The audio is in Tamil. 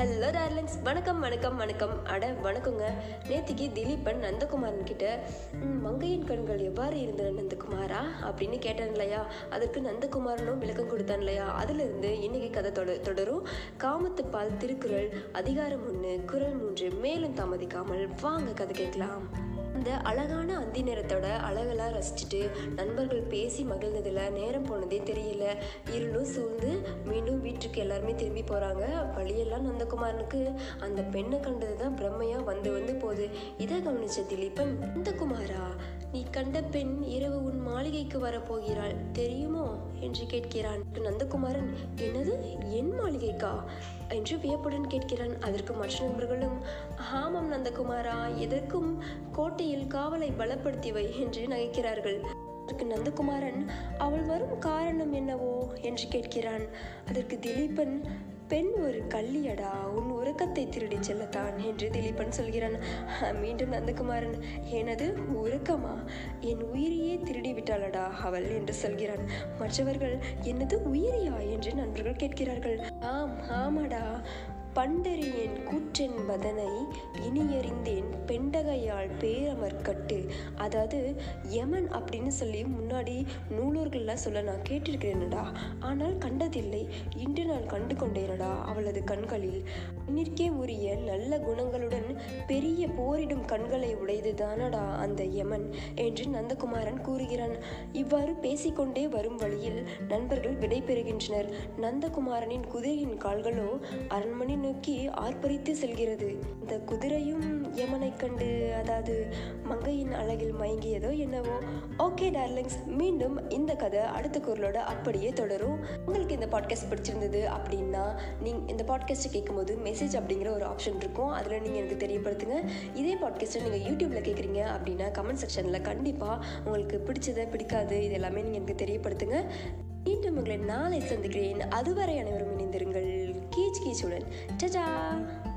ஹலோ டார்லிங்ஸ் வணக்கம் வணக்கம் வணக்கம். அட வணக்கங்க. நேத்திக்கு திலீபன் நந்தகுமாரன் கிட்ட மங்கையின் கண்கள் எவ்வாறு இருந்தன நந்தகுமாரா? அப்படின்னு கேட்டான் இல்லையா அதற்கு நந்தகுமாரனும் விளக்கம் கொடுத்தான் இல்லையா அதுல இருந்து இன்னைக்கு கதை தொட தொடரும். காமத்துப்பால் திருக்குறள் அதிகாரம் ஒன்று குறள் மூன்று மேலும் தாமதிக்காமல் வாங்க கதை கேட்கலாம். அந்த அழகான அந்தி நேரத்தோட அழகெல்லாம் ரசிச்சுட்டு நண்பர்கள் பேசி மகிழ்ந்ததில் நேரம் போனதே தெரியல. இருளும் சூழ்ந்து மீண்டும் வீட்டுக்கு எல்லாருமே திரும்பி போகிறாங்க வழியெல்லாம் நந்தகுமாரனுக்கு அந்த பெண்ணை கண்டது தான் பிரம்மையாக வந்து வந்து போகுது. இதை கவனிச்ச திலீபன் நந்தகுமாரா நீ கண்ட பெண் இரவு உன் மாளிகைக்கு வரப்போகிறாள் தெரியுமோ? என்று கேட்கிறான். நந்தகுமாரன் என்னது? என் மாளிகைக்கா? என்று வியப்புடன் கேட்கிறான். அதற்கு மற்ற நண்பர்களும் ஆமாம் நந்தகுமாரா எதற்கும் கோட்டையில் காவலை பலப்படுத்தி வை என்று நகைக்கிறார்கள். அதற்கு நந்தகுமாரன் அவள் வரும் காரணம் என்னவோ? என்று கேட்கிறான். அதற்கு திலீபன் பெண் ஒரு கள்ளியடா உன் உறக்கத்தை திருடிச் செல்லத்தான் என்று திலீபன் சொல்கிறான். மீண்டும் நந்தகுமாரன் எனது உறக்கமா? என் உயிரையே திருடி விட்டாளடா அவள் என்று சொல்கிறான். மற்றவர்கள் என்னது உயிரியா? என்று நண்பர்கள் கேட்கிறார்கள். ஆம் ஆமாடா. பண்டறியேன் கூற்றென்பதனை இனியறிந்தேன் பெண்டகையால் பேரமர்கட்டு அதாவது யமன் அப்படின்னு சொல்லி முன்னாடி நூலூர்கள்லாம் சொல்ல நான் கேட்டிருக்கிறேனடா. ஆனால் கண்டதில்லை. இன்று நான் கண்டு கொண்டேனடா அவளது கண்களில். பெண்ணிற்கே உரிய நல்ல குணங்களுடன் பெரிய போரிடும் கண்களை உடையது தானடா அந்த யமன் என்று நந்தகுமாரன் கூறுகிறான். இவ்வாறு பேசிக்கொண்டே வரும் வழியில் நண்பர்கள் விடைபெறுகின்றனர் நந்தகுமாரனின் குதிரையின் கால்களோ அரண்மனை நோக்கி ஆர்ப்பரித்து செல்கிறது. இந்த குதிரையும் யமனை கண்டு அதாவது மங்கையின் அழகில் மயங்கியதோ என்னவோ. ஓகே டார்லிங்ஸ் மீண்டும் இந்த கதை அடுத்த குரலோட அப்படியே தொடரும். உங்களுக்கு இந்த பாட்காஸ்ட் பிடிச்சிருந்தது அப்படின்னா நீங்க இந்த பாட்காஸ்ட்டை கேட்கும்போது மெசேஜ் அப்படிங்கிற ஒரு ஆப்ஷன் இருக்கும். அதில் நீங்கள் எனக்கு தெரியப்படுத்துங்க. இதே பாட்காஸ்ட்டை நீங்கள் யூடியூப்பில் கேட்குறீங்க அப்படின்னா கமெண்ட் செக்ஷனில் கண்டிப்பாக உங்களுக்கு பிடிச்சதை பிடிக்காது இது எல்லாமே நீங்கள் எனக்கு தெரியப்படுத்துங்க. மீண்டும் உங்களை நாளை சந்திக்கிறேன். அதுவரை அனைவரும் இணைந்திருங்கள். खींच की छुड़न चचा।